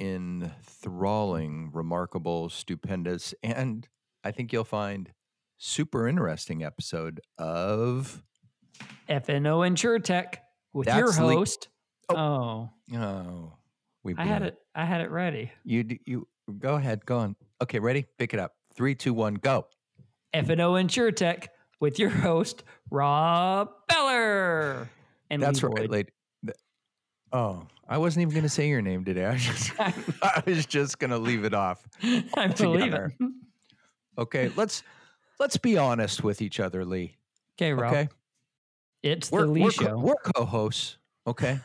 enthralling, remarkable, stupendous, and I think you'll find super interesting episode of FNO InsurTech with That's your Le- host. Oh. oh, Oh, we I had it. I had it ready. You you go ahead, go on. Okay, ready? Pick it up. Three, two, one, go. FNO InsurTech with your host Rob Beller. And That's Lee right, lady. Oh, I wasn't even going to say your name today. I, was just, I was just going to leave it off. I believe it. Okay, let's let's be honest with each other, Lee. Okay, Rob. Okay, It's we're the Lee we're, show. co- we're co-hosts. Okay,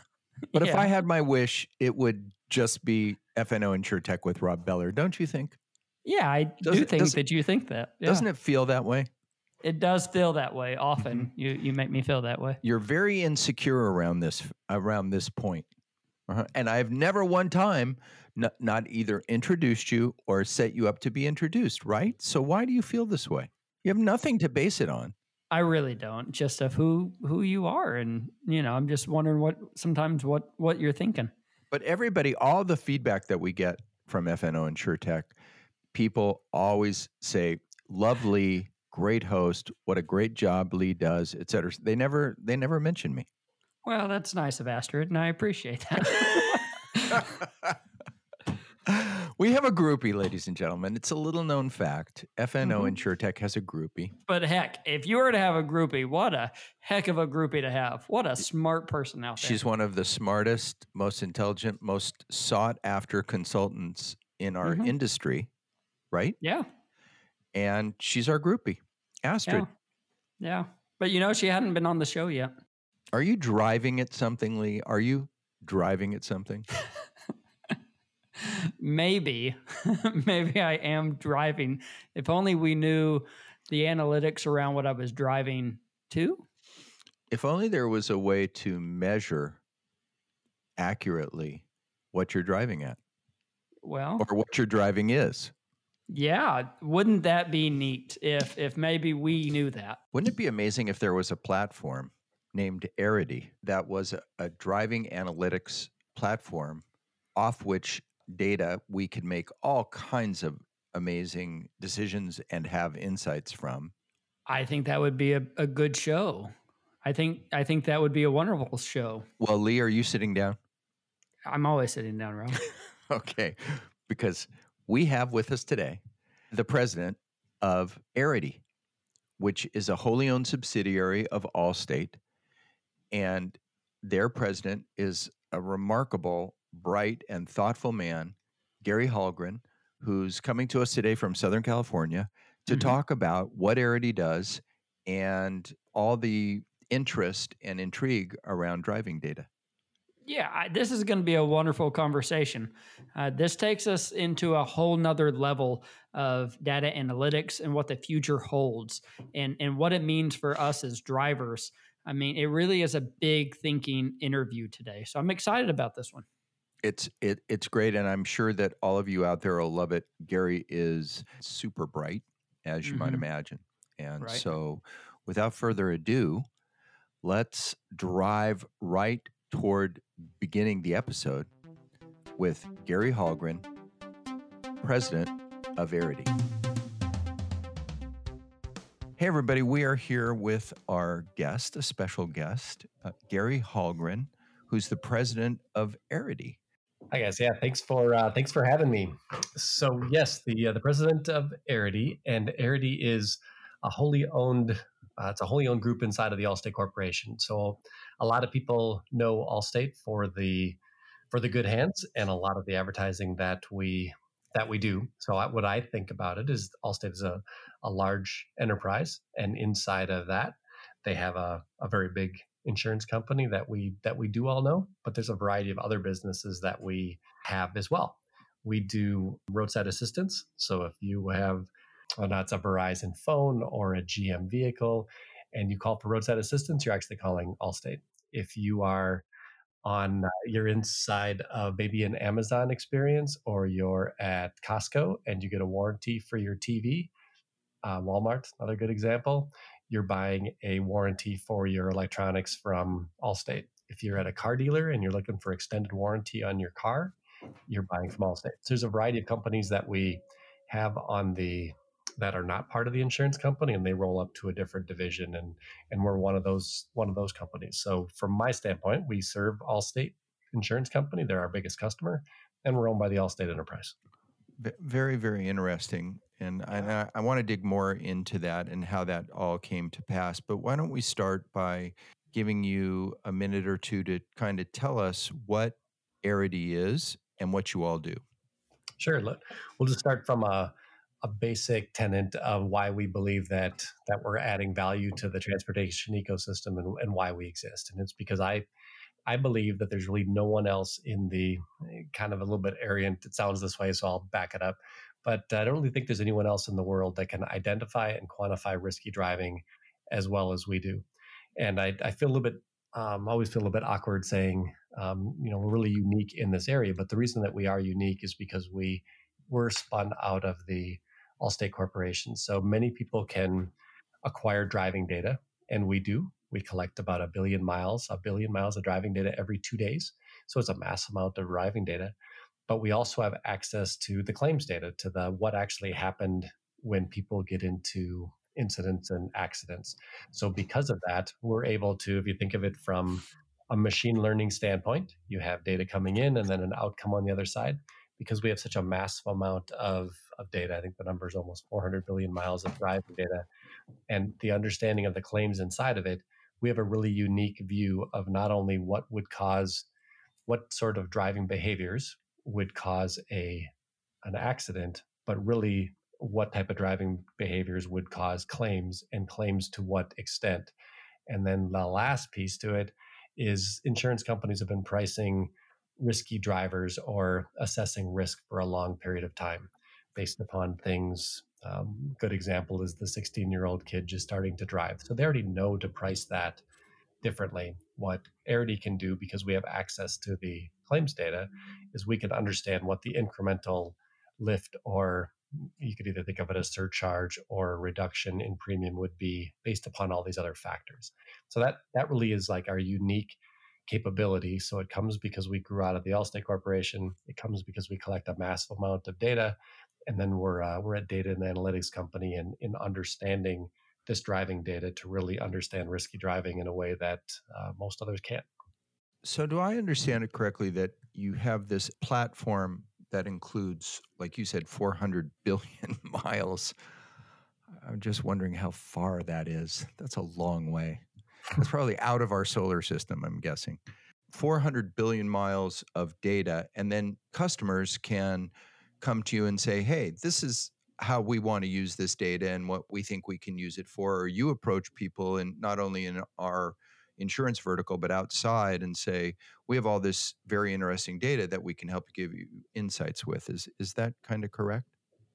but if I had my wish, it would just be FNO InsurTech with Rob Beller. Don't you think? yeah, I Does do it- think that you think that. Yeah. Doesn't it feel that way? It does feel that way often. Mm-hmm. You you make me feel that way. You're very insecure around this around this point. Uh-huh. And I've never one time not, not either introduced you or set you up to be introduced, right? So why do you feel this way? You have nothing to base it on. I really don't. Just of who who you are, and you know, I'm just wondering what sometimes what what you're thinking. But everybody, all the feedback that we get from FNO InsurTech, people always say, "Love Lee, great host, what a great job Lee does," et cetera. They never, they never mention me. Well, that's nice of Astrid, and I appreciate that. we have a groupie, ladies and gentlemen. It's a little known fact. FNO Mhm. InsurTech has a groupie. but heck, if you were to have a groupie, what a heck of a groupie to have. What a smart person out there. She's one of the smartest, most intelligent, most sought after consultants in our Mhm. industry, right? yeah, And she's our groupie. Astrid, yeah, yeah. But you know, she hadn't been on the show yet. are you driving at something, Lee? Are you driving at something? Maybe, maybe I am driving. If only we knew the analytics around what I was driving to. if only there was a way to measure accurately what you're driving at Well, or what your driving is. Yeah, wouldn't that be neat if if maybe we knew that? Wouldn't it be amazing if there was a platform named Arity that was a, a driving analytics platform off which data we could make all kinds of amazing decisions and have insights from? I think that would be a, a good show. I think I think that would be a wonderful show. Well, Lee, are you sitting down? I'm always sitting down, Rob. Okay, because we have with us today the president of Arity, which is a wholly owned subsidiary of Allstate. And their president is a remarkable, bright, and thoughtful man, Gary Hallgren, who's coming to us today from Southern California to Mhm. talk about what Arity does and all the interest and intrigue around driving data. Yeah, I, this is going to be a wonderful conversation. Uh, this takes us into a whole nother level of data analytics and what the future holds and, and what it means for us as drivers. I mean, it really is a big thinking interview today. So I'm excited about this one. It's it it's great, and I'm sure that all of you out there will love it. Gary is super bright, as you might Mhm. imagine, and Right. so without further ado, let's drive right toward beginning the episode with Gary Hallgren, president of Arity. Hey, everybody, we are here with our guest, a special guest, uh, Gary Hallgren, who's the president of Arity. Hi guys, yeah, thanks for uh, thanks for having me. So yes, the uh, the president of Arity, and Arity is a wholly owned. Uh, it's a wholly owned group inside of the Allstate Corporation. So a lot of people know Allstate for the for the good hands and a lot of the advertising that we that we do. So I, what I think about it is Allstate is a, a large enterprise, and inside of that, they have a, a very big insurance company that we that we do all know, but there's a variety of other businesses that we have as well. We do roadside assistance. So if you have, well, that's a Verizon phone or a GM vehicle, and you call for roadside assistance, you're actually calling Allstate. If you are on uh, you're inside of maybe an Amazon experience or you're at Costco and you get a warranty for your TV, uh, Walmart, another good example. You're buying a warranty for your electronics from Allstate. If you're at a car dealer and you're looking for extended warranty on your car, you're buying from Allstate. So there's a variety of companies that we have on the that are not part of the insurance company and they roll up to a different division and and we're one of those one of those companies. So from my standpoint, we serve Allstate Insurance Company. They're our biggest customer and we're owned by the Allstate Enterprise. Very, very interesting. And I, I want to dig more into that and how that all came to pass. But why don't we start by giving you a minute or two to kind of tell us what Arity is and what you all do? Sure. We'll just start from a a basic tenet of why we believe that that we're adding value to the transportation ecosystem and, and why we exist. And it's because I I believe that there's really no one else in the eh, kind of a little bit arrogant. It sounds this way, so I'll back it up. But I don't really think there's anyone else in the world that can identify and quantify risky driving as well as we do. And I, I feel a little bit, um, always feel a little bit awkward saying, um, you know, we're really unique in this area. But the reason that we are unique is because we were spun out of the Allstate Corporation. So many people can acquire driving data, and we do. We collect about a billion miles, a billion miles of driving data every two days. So it's a mass amount of driving data. But we also have access to the claims data, to the what actually happened when people get into incidents and accidents. So because of that, we're able to, if you think of it from a machine learning standpoint, you have data coming in and then an outcome on the other side because we have such a massive amount of, of data. I think the number is almost 400 billion miles of driving data. And the understanding of the claims inside of it, we have a really unique view of not only what would cause, what sort of driving behaviors would cause a an accident, but really what type of driving behaviors would cause claims and claims to what extent. And then the last piece to it is insurance companies have been pricing risky drivers or assessing risk for a long period of time based upon things. Um, good example is the 16 year old kid just starting to drive. So they already know to price that differently. What Arity can do, because we have access to the claims data, is we can understand what the incremental lift or you could either think of it as surcharge or reduction in premium would be based upon all these other factors. So that that really is like our unique capability. So it comes because we grew out of the Allstate Corporation. It comes because we collect a massive amount of data, and then we're uh, we're a data and analytics company and in understanding this driving data to really understand risky driving in a way that uh, most others can't. So, do I understand it correctly that you have this platform that includes, like you said, 400 billion miles? I'm just wondering how far that is. That's a long way. That's probably out of our solar system, I'm guessing. 400 billion miles of data. And then customers can come to you and say, hey, this is how we want to use this data and what we think we can use it for. Or you approach people and not only in our insurance vertical, but outside and say, we have all this very interesting data that we can help give you insights with. Is is that kind of correct?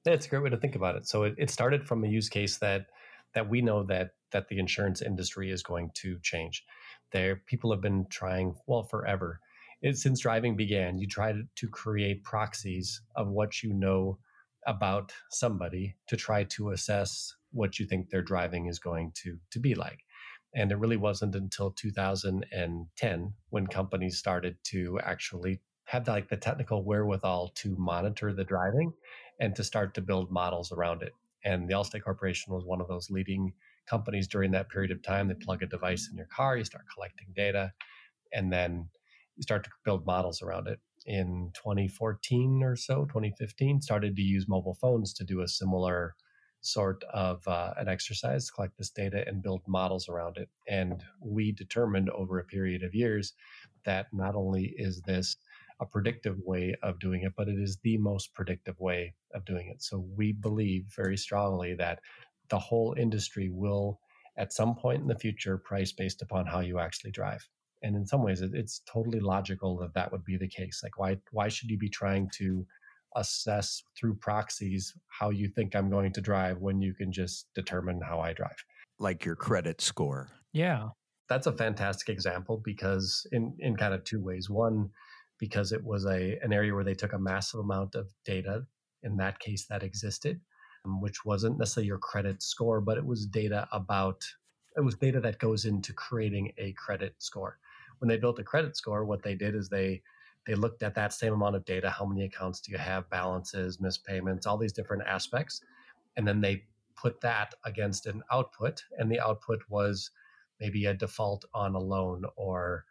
That's a great way to think about it. So it, it started from a use case that that we know that that the insurance industry is going to change. There, people have been trying well forever. It, since driving began, you try to, create proxies of what you know about somebody to try to assess what you think their driving is going to to be like. And it really wasn't until 2010 when companies started to actually have like the technical wherewithal to monitor the driving and to start to build models around it. And the Allstate Corporation was one of those leading companies during that period of time. They plug a device in your car, you start collecting data, and then you start to build models around it. In 2014 or so, 2015, started to use mobile phones to do a similar sort of uh, an exercise, collect this data and build models around it. And we determined over a period of years that not only is this a predictive way of doing it, but it is the most predictive way of doing it. So we believe very strongly that the whole industry will, at some point in the future, price based upon how you actually drive. And in some ways, it's totally logical that that would be the case. Like, why why should you be trying to assess through proxies how you think I'm going to drive when you can just determine how I drive. Like your credit score. Yeah. That's a fantastic example because in, in kind of two ways. One, because it was a an area where they took a massive amount of data in that case that existed, um, which wasn't necessarily your credit score, but it was data about it was data that goes into creating a credit score. When they built a credit score, what they did is they they looked at that same amount of data. How many accounts do you have? Balances, missed payments, all these different aspects. And then they put that against an output. And the output was maybe a default on a loan or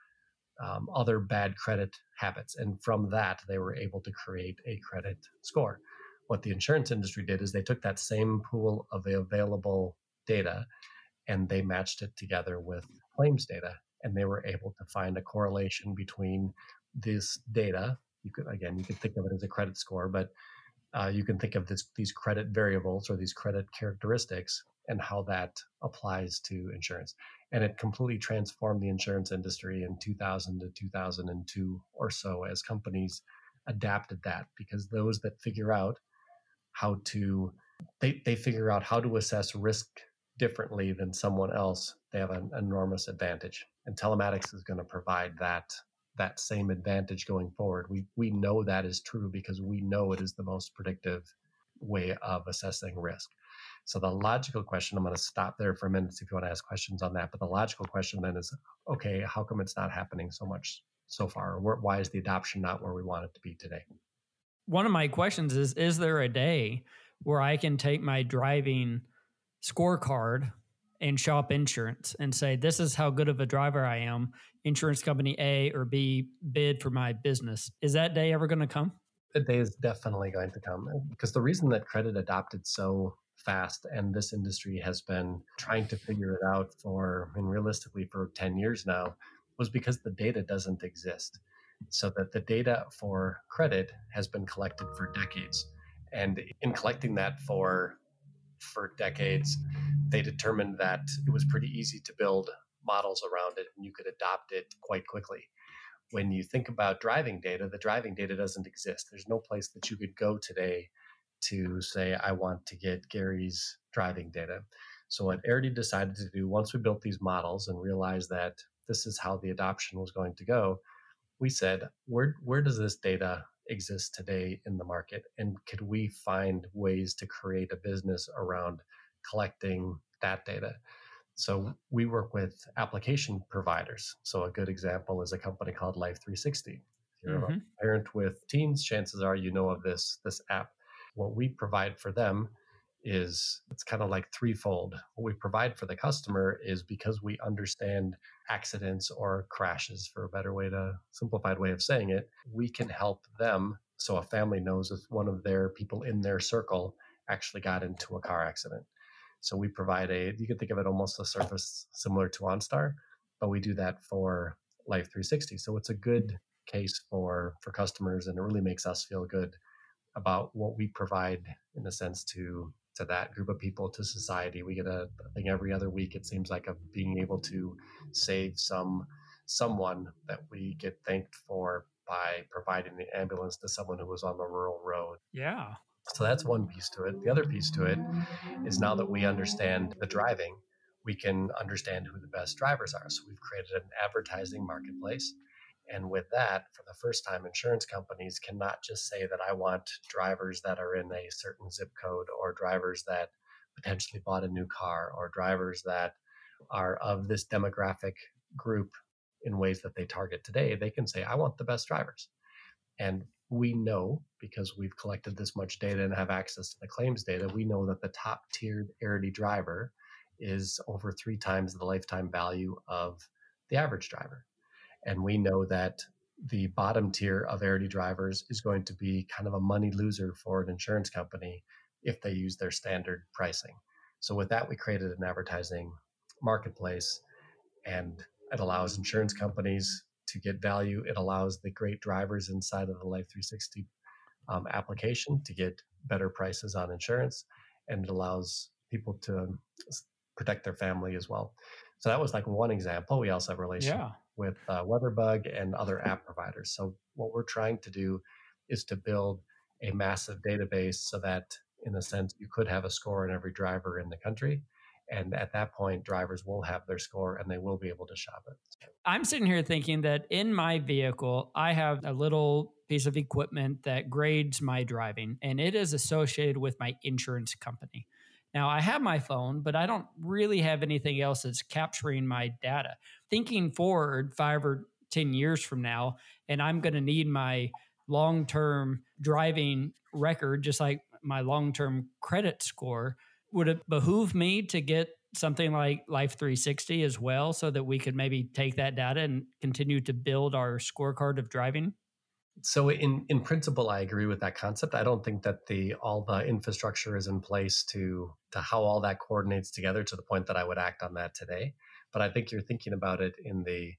um, other bad credit habits. And from that, they were able to create a credit score. What the insurance industry did is they took that same pool of available data and they matched it together with claims data. And they were able to find a correlation between this data. You could again, you could think of it as a credit score, but uh, you can think of this, these credit variables or these credit characteristics and how that applies to insurance. And it completely transformed the insurance industry in 2000 to 2002 or so as companies adapted that because those that figure out how to they, they figure out how to assess risk differently than someone else they have an enormous advantage and telematics is going to provide that that same advantage going forward. We we know that is true because we know it is the most predictive way of assessing risk. So the logical question, I'm going to stop there for a minute, if you want to ask questions on that. But the logical question then is, okay, how come it's not happening so much so far? why is the adoption not where we want it to be today? One of my questions is: Is there a day where I can take my driving scorecard and shop insurance and say, this is how good of a driver I am, insurance company A or B bid for my business. Is that day ever going to come? The day is definitely going to come because the reason that credit adopted so fast and this industry has been trying to figure it out for, mean, realistically for 10 years now was because the data doesn't exist. So that the data for credit has been collected for decades. And in collecting that for for decades, they determined that it was pretty easy to build models around it and you could adopt it quite quickly. When you think about driving data, the driving data doesn't exist. There's no place that you could go today to say, I want to get Gary's driving data. So, what Arity decided to do once we built these models and realized that this is how the adoption was going to go, we said, where, where does this data exist today in the market? And could we find ways to create a business around collecting that data? So we work with application providers. So a good example is a company called Life 360. If you're mm-hmm. a parent with teens, chances are you know of this this app. What we provide for them is it's kind of like threefold. What we provide for the customer is because we understand accidents or crashes, for a better way to simplified way of saying it, we can help them. So a family knows if one of their people in their circle actually got into a car accident. So we provide a, you can think of it almost a service similar to OnStar, but we do that for Life 360. So it's a good mm. case for for customers, and it really makes us feel good about what we provide in a sense to to that group of people to society. We get a thing every other week. It seems like of being able to save some someone that we get thanked for by providing the ambulance to someone who was on the rural road. Yeah. So that's one piece to it. The other piece to it is now that we understand the driving, we can understand who the best drivers are. So we've created an advertising marketplace and with that, for the first time, insurance companies cannot just say that I want drivers that are in a certain zip code or drivers that potentially bought a new car or drivers that are of this demographic group in ways that they target today. They can say, I want the best drivers. And we know because we've collected this much data and have access to the claims data, we know that the top tiered Arity driver is over three times the lifetime value of the average driver. And we know that the bottom tier of Arity drivers is going to be kind of a money loser for an insurance company if they use their standard pricing. So with that, we created an advertising marketplace and it allows insurance companies to get value. It allows the great drivers inside of the Life 360 um, application to get better prices on insurance. And it allows people to protect their family as well. So that was like one example. We also have a relationship yeah with uh, WeatherBug and other app providers. So what we're trying to do is to build a massive database so that in a sense you could have a score in every driver in the country and at that point drivers will have their score and they will be able to shop it i'm sitting here thinking that in my vehicle i have a little piece of equipment that grades my driving and it is associated with my insurance company now i have my phone but i don't really have anything else that's capturing my data thinking forward five or ten years from now and i'm going to need my long-term driving record just like my long-term credit score would it behoove me to get something like Life 360 as well so that we could maybe take that data and continue to build our scorecard of driving? So in in principle I agree with that concept. I don't think that the all the infrastructure is in place to to how all that coordinates together to the point that I would act on that today. But I think you're thinking about it in the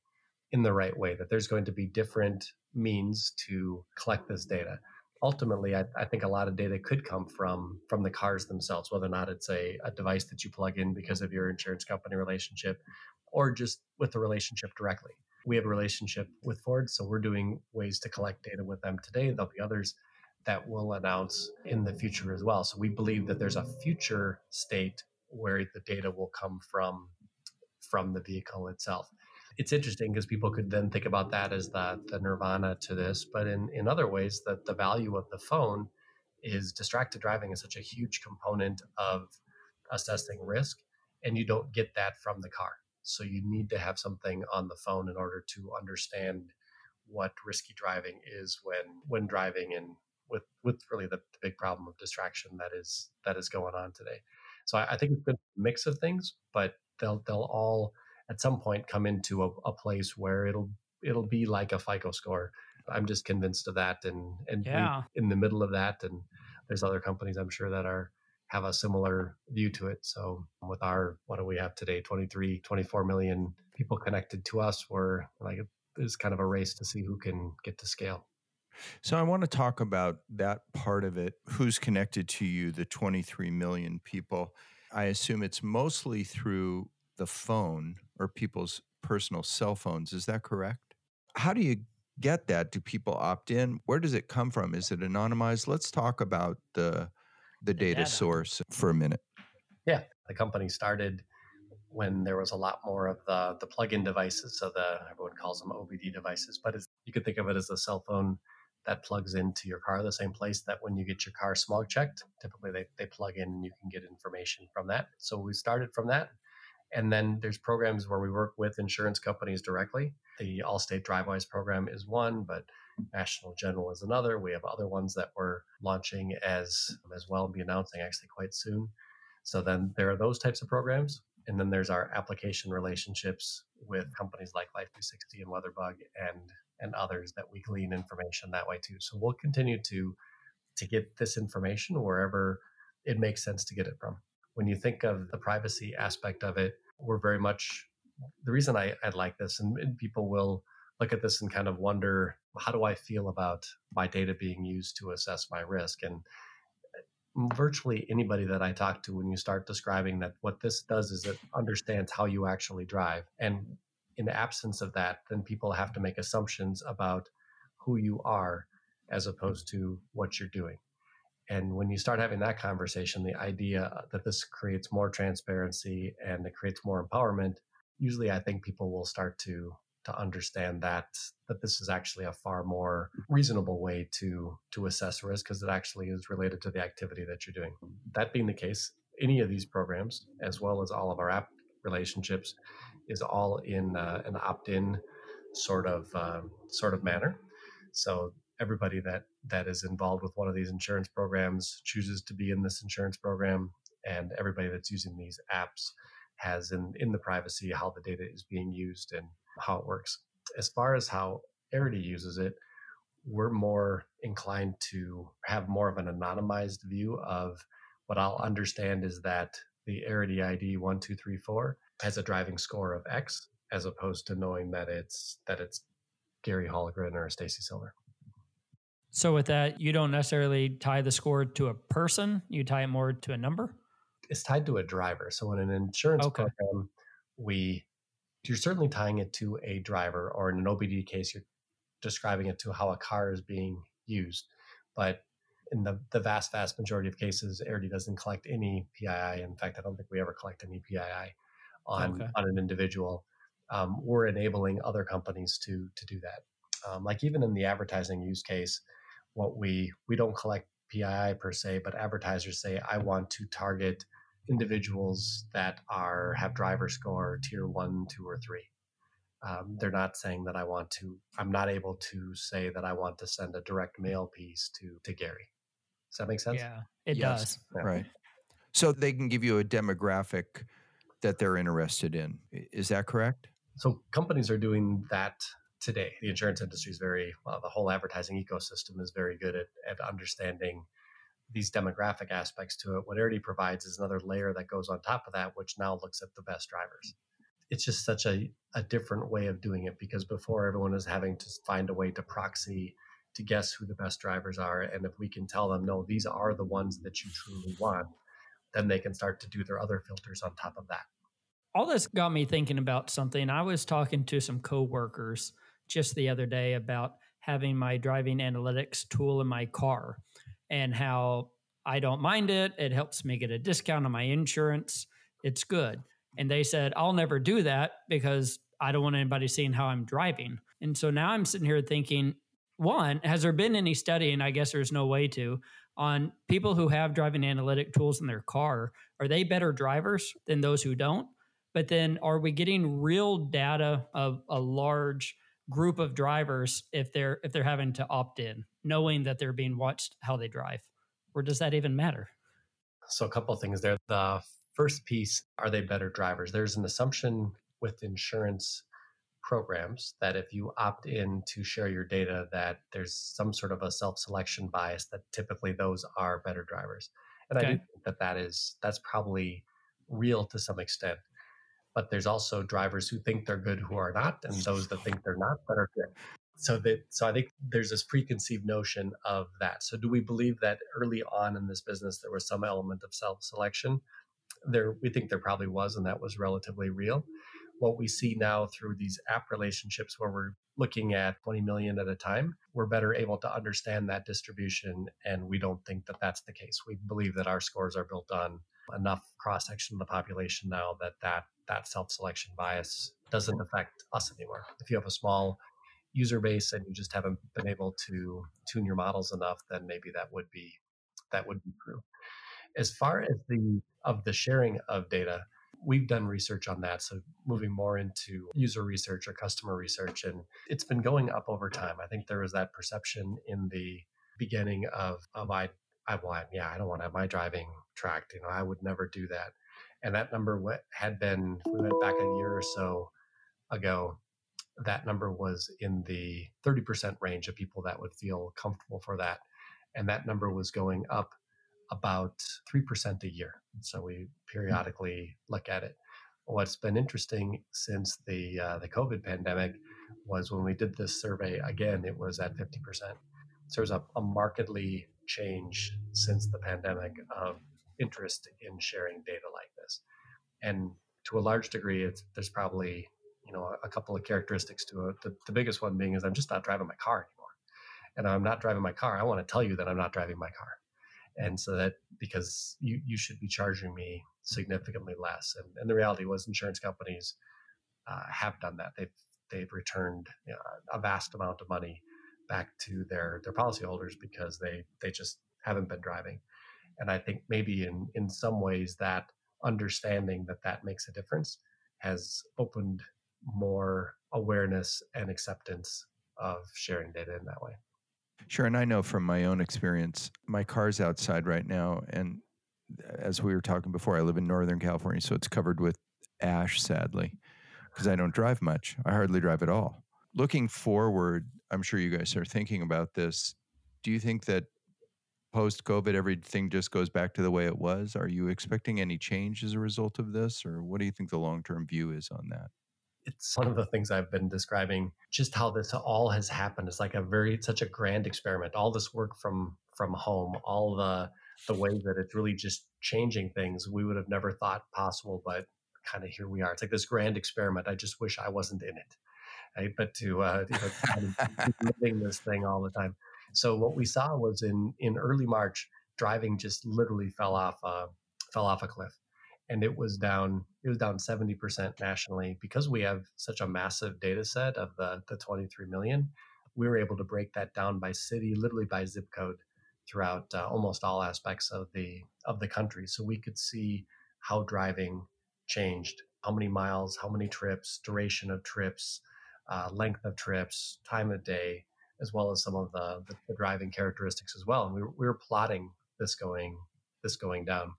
in the right way that there's going to be different means to collect this data ultimately I, I, think a lot of data could come from from the cars themselves whether or not it's a, a device that you plug in because of your insurance company relationship or just with the relationship directly we have a relationship with ford so we're doing ways to collect data with them today there'll be others that we'll announce in the future as well so we believe that there's a future state where the data will come from from the vehicle itself it's interesting because people could then think about that as the, the nirvana to this. But in, in other ways, that the value of the phone is distracted driving is such a huge component of assessing risk, and you don't get that from the car. So you need to have something on the phone in order to understand what risky driving is when when driving and with with really the, the big problem of distraction that is that is going on today. So I, I think it's been a mix of things, but they'll they'll all at some point come into a, a place where it'll it'll be like a FICO score. I'm just convinced of that, and and yeah. in the middle of that, and there's other companies I'm sure that are have a similar view to it. So with our what do we have today? 23, 24 million people connected to us. We're like it's kind of a race to see who can get to scale. So I want to talk about that part of it. Who's connected to you? The 23 million people. I assume it's mostly through the phone or people's personal cell phones. Is that correct? How do you get that? Do people opt in? Where does it come from? Is it anonymized? Let's talk about the the data, data. source for a minute. Yeah, the company started when there was a lot more of the the plug-in devices. So the everyone calls them OBD devices, but you could think of it as a cell phone that plugs into your car, the same place that when you get your car smog checked, typically they, they plug in and you can get information from that. So we started from that. And then there's programs where we work with insurance companies directly. The Allstate Drivewise program is one, but National General is another. We have other ones that we're launching as um, as well and be announcing actually quite soon. So then there are those types of programs. And then there's our application relationships with companies like Life 360 and WeatherBug and and others that we glean information that way too. So we'll continue to to get this information wherever it makes sense to get it from when you think of the privacy aspect of it, we're very much the reason I, I like this, and, and people will look at this and kind of wonder, how do I feel about my data being used to assess my risk? And uh, virtually anybody that I talk to, when you start describing that, what this does is it understands how you actually drive. And in the absence of that, then people have to make assumptions about who you are as opposed to what you're doing. And when you start having that conversation, the idea that this creates more transparency and it creates more empowerment, usually I think people will start to to understand that that this is actually a far more reasonable way to to assess risk because it actually is related to the activity that you're doing. That being the case, any of these programs, as well as all of our app relationships, is all in uh, an opt-in sort of um, sort of manner. So everybody that that is involved with one of these insurance programs chooses to be in this insurance program and everybody that's using these apps has in in the privacy how the data is being used and how it works as far as how Arity uses it we're more inclined to have more of an anonymized view of what I'll understand is that the Arity ID 1234 has a driving score of X as opposed to knowing that it's that it's Gary Hallgren or Stacy Silver. So with that, you don't necessarily tie the score to a person; you tie it more to a number. It's tied to a driver. So in an insurance okay. program, we you're certainly tying it to a driver, or in an OBD case, you're describing it to how a car is being used. But in the, the vast, vast majority of cases, Arity doesn't collect any PII. In fact, I don't think we ever collect any PII on, okay. on an individual. Um, we're enabling other companies to to do that. Um, like even in the advertising use case, what we we don't collect PII per se, but advertisers say, I want to target individuals that are have driver score tier one, two, or three. Um, they're not saying that I want to. I'm not able to say that I want to send a direct mail piece to to Gary. Does that make sense? Yeah, it yes. does. Yeah. Right. So they can give you a demographic that they're interested in. Is that correct? So companies are doing that today. The insurance industry is very well, the whole advertising ecosystem is very good at, at understanding these demographic aspects to it. What Arity provides is another layer that goes on top of that, which now looks at the best drivers. It's just such a, a different way of doing it because before everyone is having to find a way to proxy to guess who the best drivers are. And if we can tell them, no, these are the ones that you truly want, then they can start to do their other filters on top of that. All this got me thinking about something. I was talking to some coworkers just the other day about having my driving analytics tool in my car and how I don't mind it. It helps me get a discount on my insurance. It's good. And they said, I'll never do that because I don't want anybody seeing how I'm driving. And so now I'm sitting here thinking, one, has there been any study, and I guess there's no way to, on people who have driving analytic tools in their car? Are they better drivers than those who don't? But then are we getting real data of a large group of drivers if they're if they're having to opt in, knowing that they're being watched how they drive? Or does that even matter? So a couple of things there. The first piece, are they better drivers? There's an assumption with insurance programs that if you opt in to share your data that there's some sort of a self-selection bias that typically those are better drivers and okay. i do think that that is that's probably real to some extent but there's also drivers who think they're good who are not, and those that think they're not that are good. So that so I think there's this preconceived notion of that. So do we believe that early on in this business there was some element of self-selection? There we think there probably was, and that was relatively real. What we see now through these app relationships where we're looking at 20 million at a time, we're better able to understand that distribution. And we don't think that that's the case. We believe that our scores are built on enough cross section of the population now that that that self-selection bias doesn't mm. affect us anymore. If you have a small user base and you just haven't been able to tune your models enough, then maybe that would be that would be true. As far as the of the sharing of data, we've done research on that. So moving more into user research or customer research, and it's been going up over time. I think there was that perception in the beginning of, of I, I want, yeah, I don't want to have my driving tracked. You know, I would never do that and that number had been we went back a year or so ago that number was in the 30% range of people that would feel comfortable for that and that number was going up about 3% a year so we hmm. periodically look at it what's been interesting since the uh, the covid pandemic was when we did this survey again it was at 50% so there's a, a markedly change since the pandemic of interest in sharing data like this. And to a large degree, it's, there's probably you know a, couple of characteristics to it. The, the biggest one being is I'm just not driving my car anymore, and I'm not driving my car. I want to tell you that I'm not driving my car, and so that because you you should be charging me significantly less. And, and the reality was, insurance companies uh, have done that. They've they've returned you know, a vast amount of money back to their their policyholders because they they just haven't been driving. And I think maybe in, in some ways that understanding that that makes a difference has opened more awareness and acceptance of sharing data in that way. Sure. And I know from my own experience, my car's outside right now. And as we were talking before, I live in Northern California, so it's covered with ash, sadly, because I don't drive much. I hardly drive at all. Looking forward, I'm sure you guys are thinking about this. Do you think that post COVID, everything just goes back to the way it was? Are you expecting any change as a result of this, or what do you think the long term view is on that? It's one of the things I've been describing, just how this all has happened. It's like a very such a grand experiment. All this work from from home, all the the way that it's really just changing things we would have never thought possible, but kind of here we are. It's like this grand experiment. I just wish I wasn't in it. Right? But to uh, you know, living this thing all the time So what we saw was in in early March, driving just literally fell off a fell off a cliff, and it was down it was down seventy percent nationally because we have such a massive data set of the the twenty three million. We were able to break that down by city, literally by zip code, throughout uh, almost all aspects of the of the country. So we could see how driving changed, how many miles, how many trips, duration of trips, uh, length of trips, time of day, as well as some of the, the, the driving characteristics as well. And we were, we were plotting this going this going down,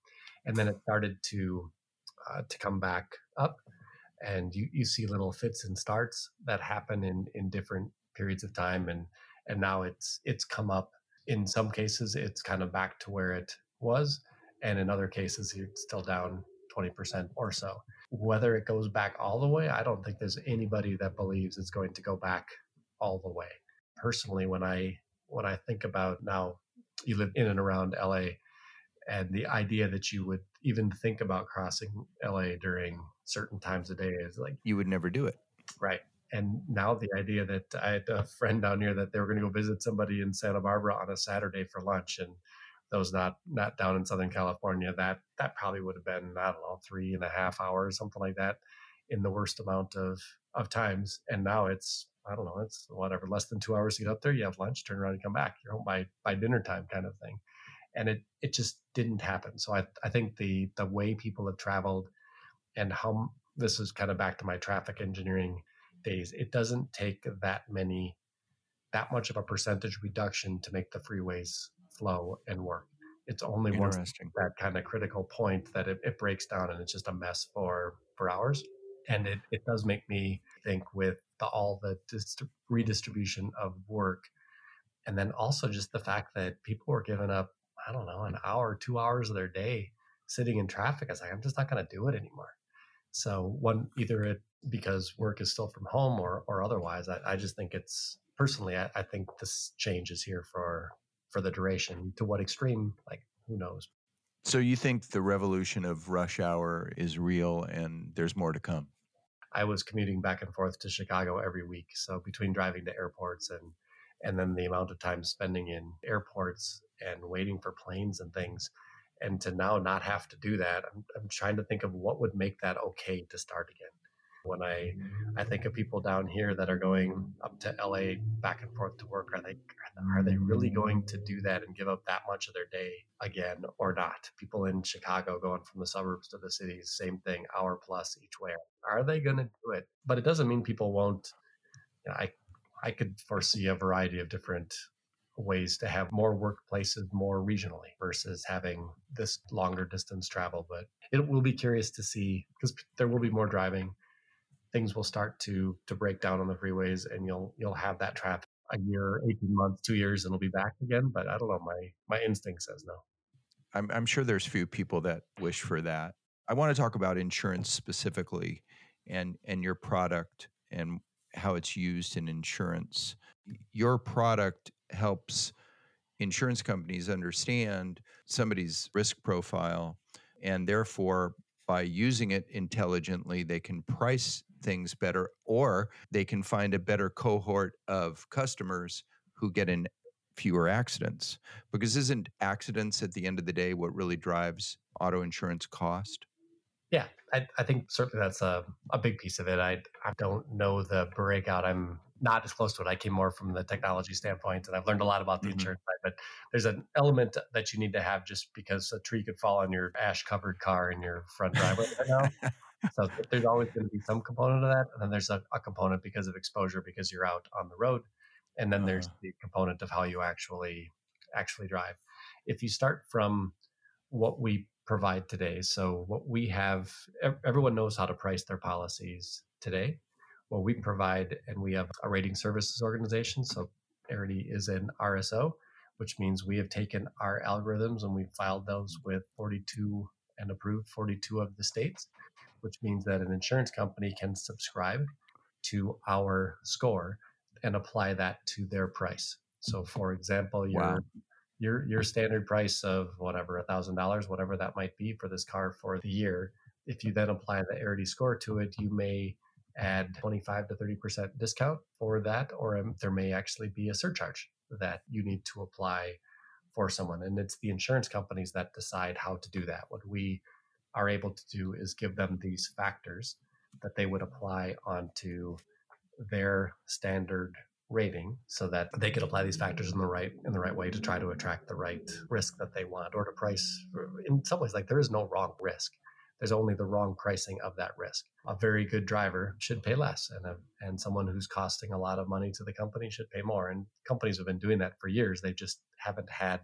and then it started to uh, to come back up, and you, you see little fits and starts that happen in in different periods of time, and and now it's it's come up. In some cases, it's kind of back to where it was, and in other cases, it's still down 20% or so. Whether it goes back all the way, I don't think there's anybody that believes it's going to go back all the way. Personally, when I when I think about now you live in and around LA and the idea that you would even think about crossing LA during certain times of day is like you would never do it. Right. And now the idea that I had a friend down here that they were going to go visit somebody in Santa Barbara on a Saturday for lunch and those not not down in Southern California, that that probably would have been I don't know three and a half hours, something like that, in the worst amount of of times. And now it's I don't know, it's whatever less than two hours to get up there. You have lunch, turn around and come back. You're home by by dinner time, kind of thing. And it it just didn't happen. So I I think the the way people have traveled and how this is kind of back to my traffic engineering days. It doesn't take that many that much of a percentage reduction to make the freeways flow and work. It's only once that kind of critical point that it, it breaks down and it's just a mess for for hours. And it, it does make me think with the, all the dist- redistribution of work, and then also just the fact that people were giving up, I don't know, an hour, two hours of their day sitting in traffic. I was like, I'm just not going to do it anymore. So one either it because work is still from home or or otherwise. I, I just think it's personally, I, I think this change is here for for the duration. To what extreme, like who knows? So you think the revolution of rush hour is real and there's more to come? I was commuting back and forth to Chicago every week. So between driving to airports and and then the amount of time spending in airports and waiting for planes and things, and to now not have to do that, I'm, I'm trying to think of what would make that okay to start again when I I think of people down here that are going up to LA back and forth to work. Are they are they really going to do that and give up that much of their day again or not? People in Chicago going from the suburbs to the cities, same thing, hour plus each way. Are they going to do it? But it doesn't mean people won't. You know, I I could foresee a variety of different ways to have more workplaces more regionally versus having this longer distance travel. But it will be curious to see because there will be more driving things will start to to break down on the freeways and you'll you'll have that traffic a year 18 months two years and it'll be back again but i don't know my my instinct says no i'm, I'm sure there's few people that wish for that i want to talk about insurance specifically and and your product and how it's used in insurance your product helps insurance companies understand somebody's risk profile and therefore by using it intelligently they can price things better, or they can find a better cohort of customers who get in fewer accidents. Because isn't accidents at the end of the day what really drives auto insurance cost? Yeah, I, I think certainly that's a, a big piece of it. I, I don't know the breakout. I'm not as close to it. I came more from the technology standpoint, and I've learned a lot about the mm-hmm. insurance side. But there's an element that you need to have just because a tree could fall on your ash covered car in your front driveway right now. so there's always going to be some component of that, and then there's a, a, component because of exposure because you're out on the road, and then uh there's uh-huh. the component of how you actually actually drive. If you start from what we provide today, so what we have, everyone knows how to price their policies today. What we provide, and we have a rating services organization. So Arity is an RSO, which means we have taken our algorithms and we filed those with 42 and approved 42 of the states which means that an insurance company can subscribe to our score and apply that to their price. So, for example, your wow. Your your standard price of whatever a thousand dollars, whatever that might be for this car for the year, if you then apply the Arity score to it, you may add 25 to 30 percent discount for that, or um, there may actually be a surcharge that you need to apply for someone. And it's the insurance companies that decide how to do that. What we are able to do is give them these factors that they would apply onto their standard rating so that they could apply these factors in the right in the right way to try to attract the right risk that they want or to price in some ways like there is no wrong risk. There's only the wrong pricing of that risk. A very good driver should pay less and a, and someone who's costing a lot of money to the company should pay more and companies have been doing that for years. They just haven't had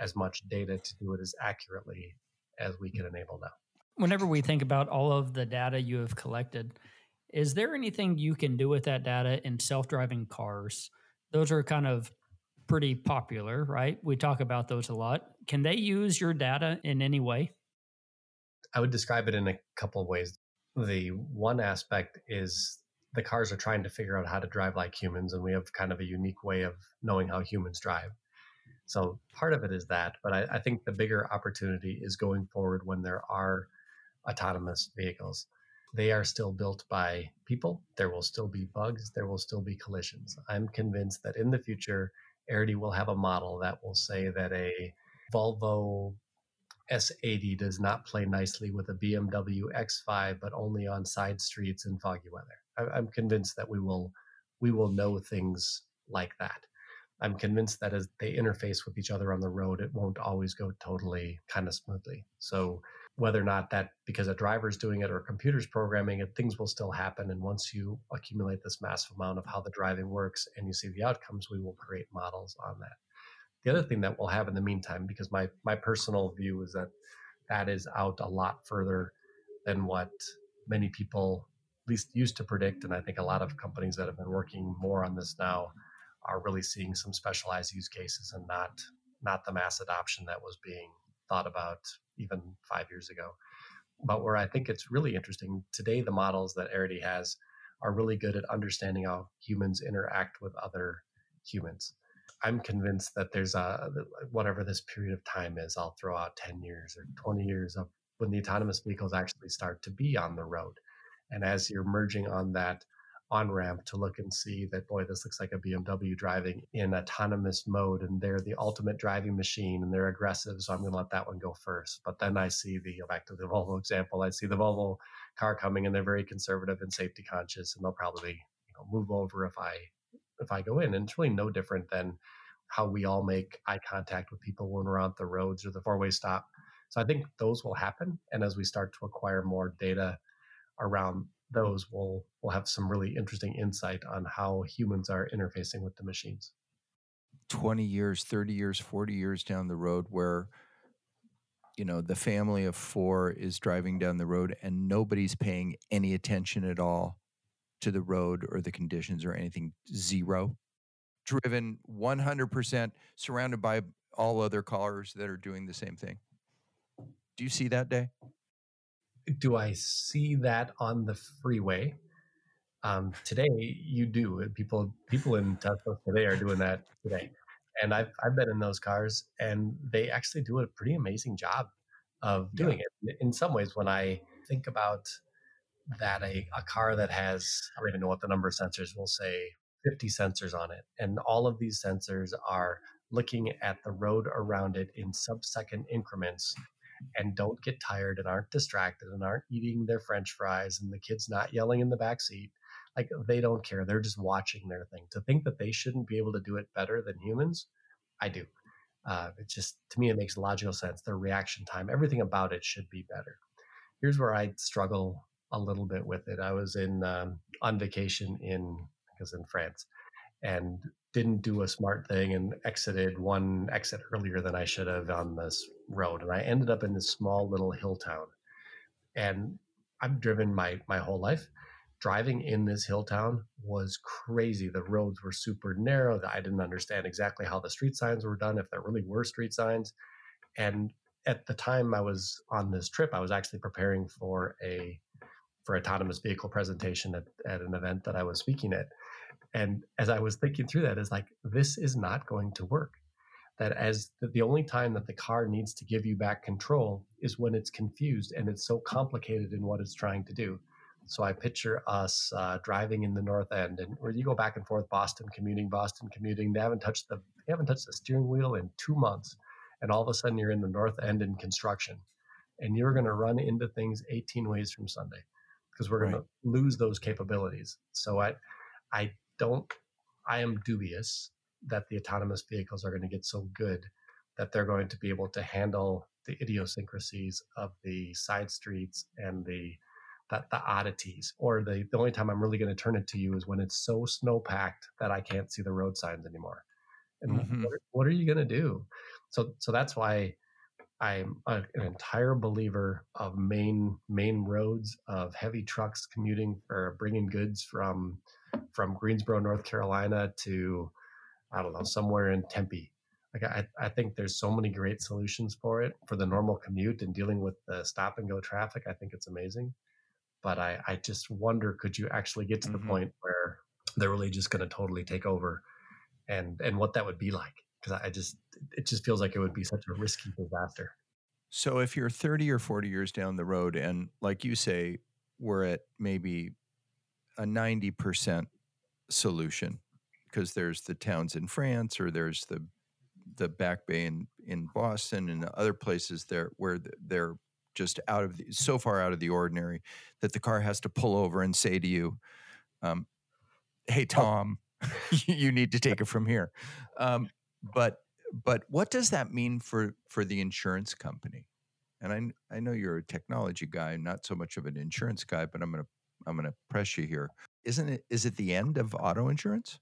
as much data to do it as accurately as we can enable now. Whenever we think about all of the data you have collected is there anything you can do with that data in self-driving cars? Those are kind of pretty popular, right? We talk about those a lot. Can they use your data in any way? I would describe it in a couple of ways. The one aspect is the cars are trying to figure out how to drive like humans, and we have kind of a unique way of knowing how humans drive. So part of it is that, but I, I think the bigger opportunity is going forward when there are autonomous vehicles they are still built by people. There will still be bugs. There will still be collisions. I'm convinced that in the future, Arity will have a model that will say that a Volvo S80 does not play nicely with a BMW X5, but only on side streets in foggy weather. I'm convinced that we will we will know things like that. I'm convinced that as they interface with each other on the road, it won't always go totally kind of smoothly. So whether or not that because a driver's doing it or a computer's programming it, things will still happen. And once you accumulate this massive amount of how the driving works and you see the outcomes, we will create models on that. The other thing that we'll have in the meantime, because my my personal view is that that is out a lot further than what many people at least used to predict. And I think a lot of companies that have been working more on this now are really seeing some specialized use cases and not not the mass adoption that was being thought about even five years ago. But where I think it's really interesting today, the models that Arity has are really good at understanding how humans interact with other humans. I'm convinced that there's a whatever this period of time is, I'll throw out 10 years or 20 years of when the autonomous vehicles actually start to be on the road. And as you're merging on that on ramp to look and see that boy this looks like a bmw driving in autonomous mode and they're the ultimate driving machine and they're aggressive so i'm going to let that one go first. But then i see the back to the volvo example i see the volvo car coming and they're very conservative and safety conscious and they'll probably you know, move over if i if i go in. And it's really no different than how we all make eye contact with people when we're on the roads or the four-way stop. So i think those will happen and as we start to acquire more data around those will will have some really interesting insight on how humans are interfacing with the machines. 20 years 30 years 40 years down the road where you know the family of four is driving down the road and nobody's paying any attention at all to the road or the conditions or anything zero. Driven 100% surrounded by all other cars that are doing the same thing. Do you see that day do I see that on the freeway? Um, today, you do. People people in Tesla today are doing that today, and I've I've been in those cars, and they actually do a pretty amazing job of doing yeah. it. In some ways, when I think about that, a, a car that has I don't even know what the number of sensors. We'll say 50 sensors on it, and all of these sensors are looking at the road around it in sub-second increments and don't get tired and aren't distracted and aren't eating their french fries and the kids not yelling in the back seat. Like they don't care. They're just watching their thing. To think that they shouldn't be able to do it better than humans i do. Uh, it just to me it makes logical sense. Their reaction time everything about it should be better. Here's where i struggle a little bit with it. I was in um, on vacation in because in france and didn't do a smart thing and exited one exit earlier than I should have on this road. And I ended up in this small little hill town. And I've driven my my whole life. Driving in this hill town was crazy. The roads were super narrow. I didn't understand exactly how the street signs were done, if there really were street signs. And at the time I was on this trip, I was actually preparing for a for autonomous vehicle presentation at, at an event that I was speaking at. And as I was thinking through that, is like, this is not going to work. That as the only time that the car needs to give you back control is when it's confused and it's so complicated in what it's trying to do. So I picture us uh, driving in the North End, and where you go back and forth, Boston commuting, Boston commuting. They haven't touched the they haven't touched the steering wheel in two months, and all of a sudden you're in the North End in construction, and you're going to run into things 18 ways from Sunday, because we're going right. to lose those capabilities. So I, I don't, I am dubious that the autonomous vehicles are going to get so good that they're going to be able to handle the idiosyncrasies of the side streets and the the, the oddities. Or the, the only time i'm really going to turn it to you is when it's so snow packed that i can't see the road signs anymore. And mm-hmm. what, what, are you going to do? So so that's why i'm a, an entire believer of main main roads of heavy trucks commuting or bringing goods from from greensboro north carolina to i don't know somewhere in tempe like I, I think there's so many great solutions for it for the normal commute and dealing with the stop and go traffic. I think it's amazing. But I, I just wonder could you actually get to the mm-hmm. point where they're really just going to totally take over and and what that would be like because I just it just feels like it would be such a risky disaster. So if you're 30 or 40 years down the road and like you say we're at maybe a 90% solution because there's the towns in France or there's the the Back Bay in in Boston and other places there where they're just out of the, so far out of the ordinary that the car has to pull over and say to you, um, "Hey oh. Tom, you need to take it from here." Um, but but what does that mean for for the insurance company? And I I know you're a technology guy, not so much of an insurance guy, but I'm gonna I'm gonna press you here. Isn't it? Is it the end of auto insurance?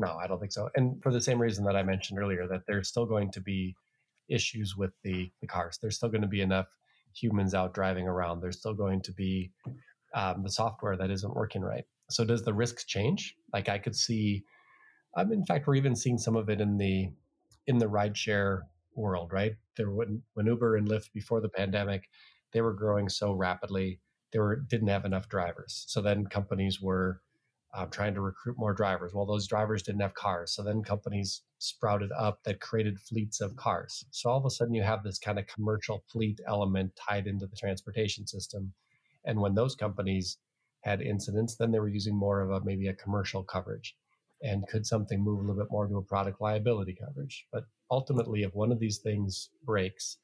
No, I don't think so. And for the same reason that I mentioned earlier, that there's still going to be issues with the, the cars. There's still going to be enough humans out driving around. There's still going to be um, the software that isn't working right. So does the risks change? Like I could see, um, in fact, we're even seeing some of it in the in the rideshare world, right? There when when Uber and Lyft before the pandemic, they were growing so rapidly, they were didn't have enough drivers. So then companies were uh, trying to recruit more drivers. Well, those drivers didn't have cars. So then companies sprouted up that created fleets of cars. So all of a sudden you have this kind of commercial fleet element tied into the transportation system. And when those companies had incidents, then they were using more of a maybe a commercial coverage. And could something move a little bit more to a product liability coverage? But ultimately, if one of these things breaks,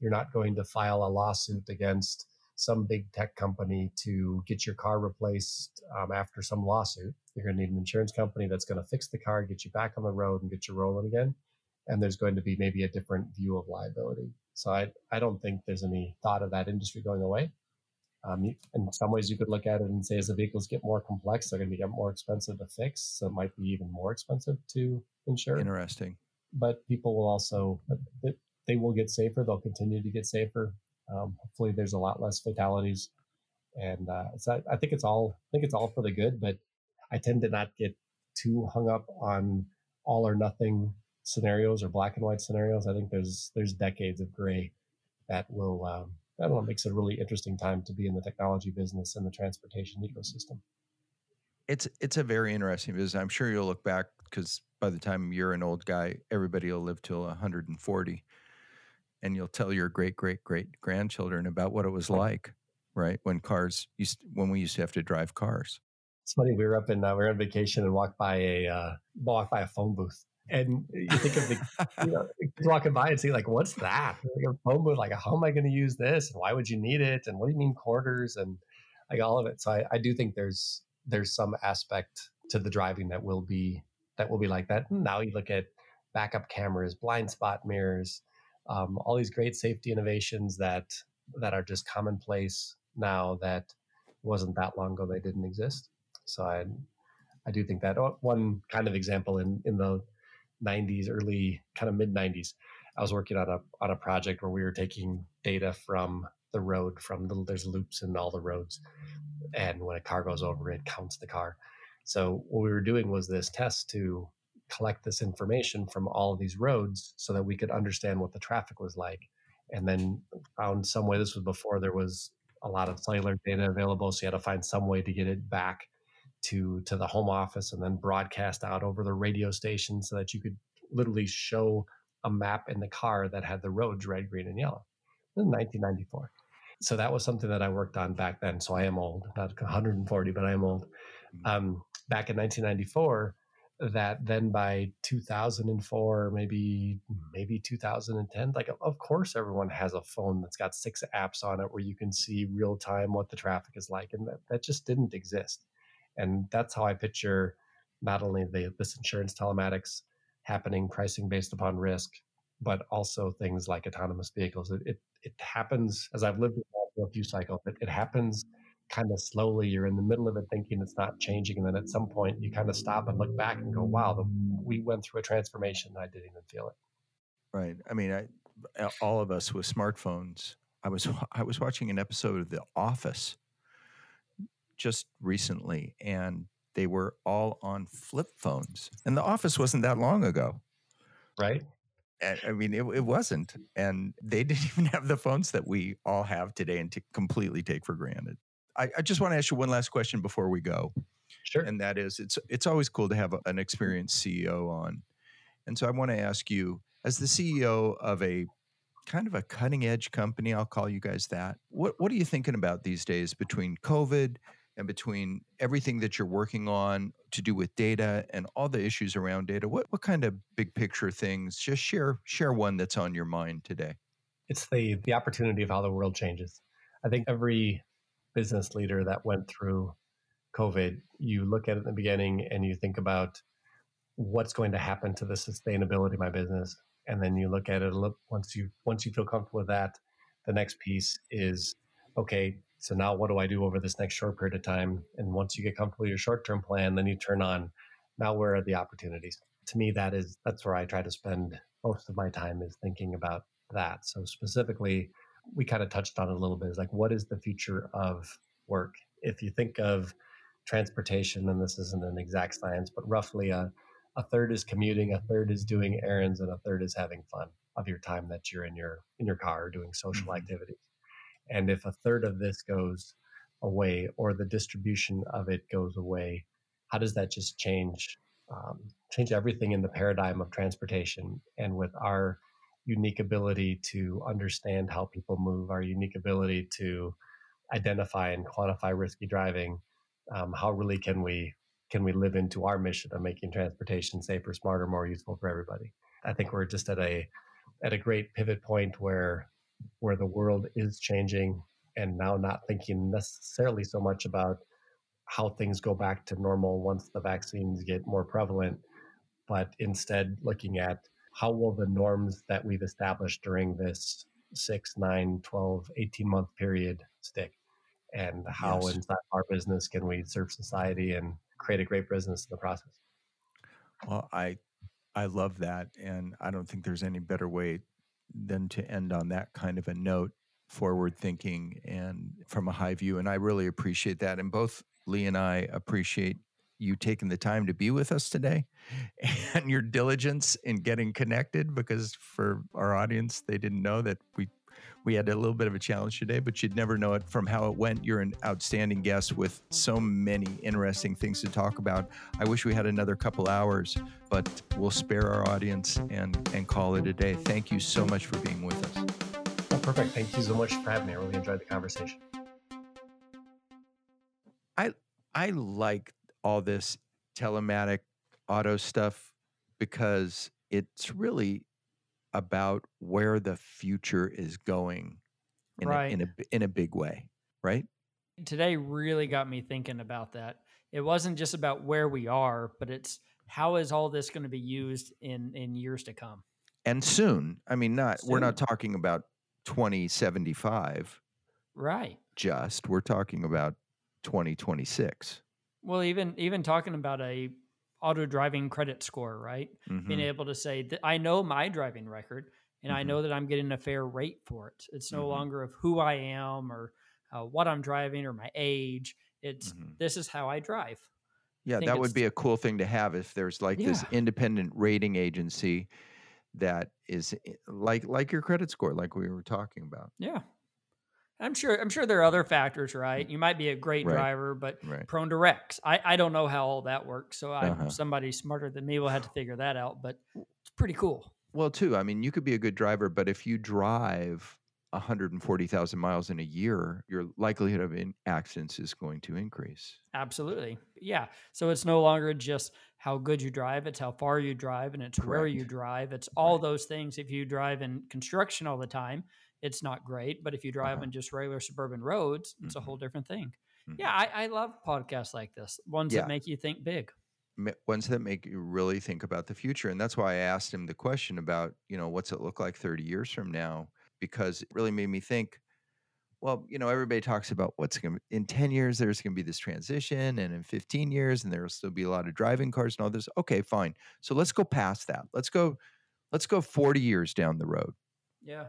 you're not going to file a lawsuit against some big tech company to get your car replaced um, after some lawsuit. You're going to need an insurance company that's going to fix the car, get you back on the road, and get you rolling again. And there's going to be maybe a different view of liability. So I, I don't think there's any thought of that industry going away. Um, you, in some ways, you could look at it and say as the vehicles get more complex, they're going to get more expensive to fix. So it might be even more expensive to insure. Interesting. But people will also, they will get safer. They'll continue to get safer. Um, hopefully, there's a lot less fatalities, and uh, so I, I think it's all I think it's all for the good. But I tend to not get too hung up on all or nothing scenarios or black and white scenarios. I think there's there's decades of gray that will um, don't know makes it a really interesting time to be in the technology business and the transportation ecosystem. It's it's a very interesting business. I'm sure you'll look back because by the time you're an old guy, everybody will live till 140 and you'll tell your great great great grandchildren about what it was like right when cars used when we used to have to drive cars. It's funny we were up in uh, we were on vacation and walked by a uh, walked by a phone booth and you think of the you know walking by and see like what's that? Like a phone booth like how am i going to use this? And why would you need it? And what do you mean quarters? and like all of it. So I, I do think there's there's some aspect to the driving that will be that will be like that. Now you look at backup cameras blind spot mirrors um, all these great safety innovations that that are just commonplace now that wasn't that long ago they didn't exist. So I I do think that one kind of example in in the 90s, early kind of mid 90s, I was working on a on a project where we were taking data from the road from the there's loops in all the roads, and when a car goes over, it counts the car. So what we were doing was this test to collect this information from all of these roads so that we could understand what the traffic was like. And then found some way, this was before there was a lot of cellular data available. So you had to find some way to get it back to, to the home office and then broadcast out over the radio station so that you could literally show a map in the car that had the roads red, green, and yellow. In 1994. so that was something that I worked on back then. So I am old, not 140, but I am old. Mm-hmm. Um, back in 1994, that then by 2004 maybe maybe 2010 like of course everyone has a phone that's got six apps on it where you can see real time what the traffic is like and that, that just didn't exist. And that's how i picture not only the, this insurance telematics happening pricing based upon risk but also things like autonomous vehicles. It, it, it happens as i've lived a few cycles it, it happens kind of slowly you're in the middle of it thinking it's not changing and then at some point you kind of stop and look back and go wow the, we went through a transformation and i didn't even feel it right i mean I, all of us with smartphones i was i was watching an episode of the office just recently and they were all on flip phones and the office wasn't that long ago right I mean, it, it wasn't. And they didn't even have the phones that we all have today and to completely take for granted. I, I just want to ask you one last question before we go. Sure. And that is, it's it's always cool to have an experienced CEO on, and so I want to ask you, as the CEO of a kind of a cutting edge company, I'll call you guys that. What what are you thinking about these days between COVID and between everything that you're working on to do with data and all the issues around data? What what kind of big picture things? Just share share one that's on your mind today. It's the the opportunity of how the world changes. I think every business leader that went through COVID, you look at it in the beginning and you think about what's going to happen to the sustainability of my business, and then you look at it. Look once you once you feel comfortable with that, the next piece is okay. So now what do I do over this next short period of time? And once you get comfortable with your short term plan, then you turn on. Now where are the opportunities? To me, that is that's where I try to spend most of my time is thinking about that. So specifically, we kind of touched on it a little bit is like what is the future of work? If you think of transportation and this isn't an exact science but roughly a, a third is commuting a third is doing errands and a third is having fun of your time that you're in your in your car doing social mm-hmm. activities. And if a third of this goes away or the distribution of it goes away how does that just change um, change everything in the paradigm of transportation? And with our unique ability to understand how people move, our unique ability to identify and quantify risky driving. Um, how really can we can we live into our mission of making transportation safer, smarter, more useful for everybody? I think we're just at a at a great pivot point where where the world is changing and now not thinking necessarily so much about how things go back to normal once the vaccines get more prevalent, but instead looking at how will the norms that we've established during this 6 9 12 18 month period stick and how yes. inside our business can we serve society and create a great business in the process well i i love that and i don't think there's any better way than to end on that kind of a note forward thinking and from a high view and i really appreciate that and both lee and i appreciate you taking the time to be with us today and your diligence in getting connected? Because for our audience they didn't know that we we had a little bit of a challenge today but you'd never know it from how it went. You're an outstanding guest with so many interesting things to talk about. I wish we had another couple hours but we'll spare our audience and and call it a day. Thank you so much for being with us. Oh, perfect. Thank you so much for having me. I really enjoyed the conversation. I i like all this telematic auto stuff because it's really about where the future is going in, right. a, in a in a big way, right? Today really got me thinking about that. It wasn't just about where we are, but it's how is all this going to be used in in years to come? And soon. I mean, not soon. we're not talking about 2075. Right. Just we're talking about 2026. Well, even even talking about a auto driving credit score, right? Mm-hmm. Being able to say that I know my driving record and mm-hmm. I know that I'm getting a fair rate for it. It's no mm-hmm. longer of who I am or uh, what I'm driving or my age. It's mm-hmm. this is how I drive. Yeah, that would be a cool thing to have if there's like yeah. this independent rating agency that is eh, like like your credit score, like we were talking about. Yeah, I'm sure. I'm sure there are other factors, right? You might be a great right. driver, but right. prone to wrecks. I, I don't know how all that works, so I, uh-huh. somebody smarter than me will have to figure that out. But it's pretty cool. Well, too. I mean, you could be a good driver, but if you drive 140,000 miles in a year, your likelihood of in accidents is going to increase. Absolutely. Yeah. So it's no longer just how good you drive, it's how far you drive and it's Correct. where you drive. It's all right. those things. If you drive in construction all the time, it's not great. But if you drive uh-huh. on just regular suburban roads, it's mm-hmm. a whole different thing. Mm-hmm. Yeah, I, I, love podcasts like this, ones yeah. that make you think big. Ones that make you really think about the future. And that's why I asked him the question about, you know, what's it look like 30 years from now? Because it really made me think, well, you know, everybody talks about what's going to in 10 years, there's going to be this transition, and in 15 years, and there'll still be a lot of driving cars and all this. Okay, fine. So let's go past that. Let's go, let's go 40 years down the road. Yeah.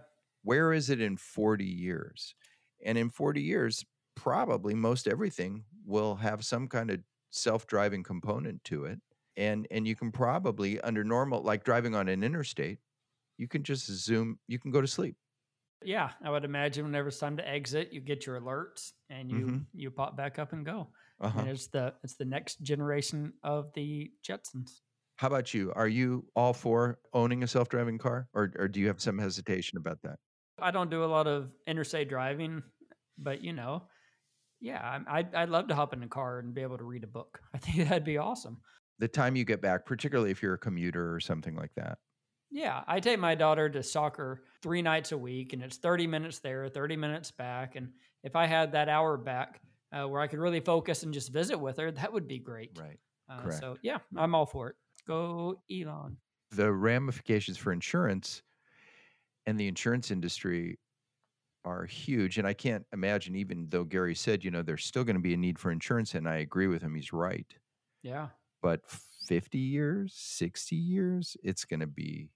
Where is it in 40 years? And in 40 years, probably most everything will have some kind of self-driving component to it and and you can probably under normal like driving on an interstate you can just zoom you can go to sleep yeah i would imagine whenever it's time to exit you get your alerts and you mm-hmm. you pop back up and go uh-huh. and it's the it's the next generation of the jetsons how about you are you all for owning a self-driving car or, or do you have some hesitation about that i don't do a lot of interstate driving but you know yeah, I'd, I'd love to hop in a car and be able to read a book. I think that'd be awesome. The time you get back, particularly if you're a commuter or something like that. Yeah, I take my daughter to soccer three nights a week, and it's 30 minutes there, 30 minutes back. And if I had that hour back uh, where I could really focus and just visit with her, that would be great. Right. Uh, Correct. So, yeah, I'm all for it. Go, Elon. The ramifications for insurance and the insurance industry are huge. And I can't imagine, even though Gary said, you know, there's still going to be a need for insurance. And I agree with him. He's right. Yeah. But 50 years, 60 years, it's going to be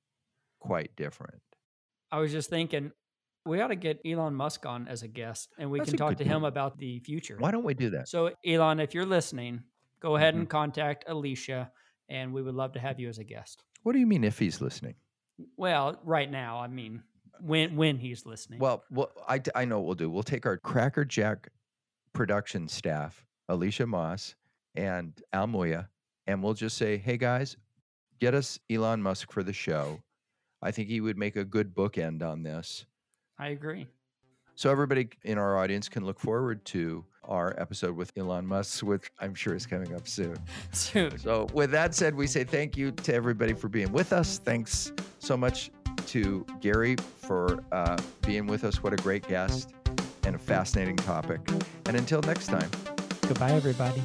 quite different. I was just thinking, we ought to get Elon Musk on as a guest and we That's can talk to him about the future. Why don't we do that? So, Elon, if you're listening, go ahead mm-hmm. and contact Alicia and we would love to have you as a guest. What do you mean if he's listening? Well, right now, I mean, when when he's listening. Well, well, I I know what we'll do. We'll take our Cracker Jack production staff, Alicia Moss and Al Moya, and we'll just say, "Hey guys, get us Elon Musk for the show." I think he would make a good bookend on this. I agree. So everybody in our audience can look forward to our episode with Elon Musk, which I'm sure is coming up soon. Soon. So with that said, we say thank you to everybody for being with us. Thanks so much to Gary for uh, being with us. What a great guest and a fascinating topic. And until next time. Goodbye, everybody.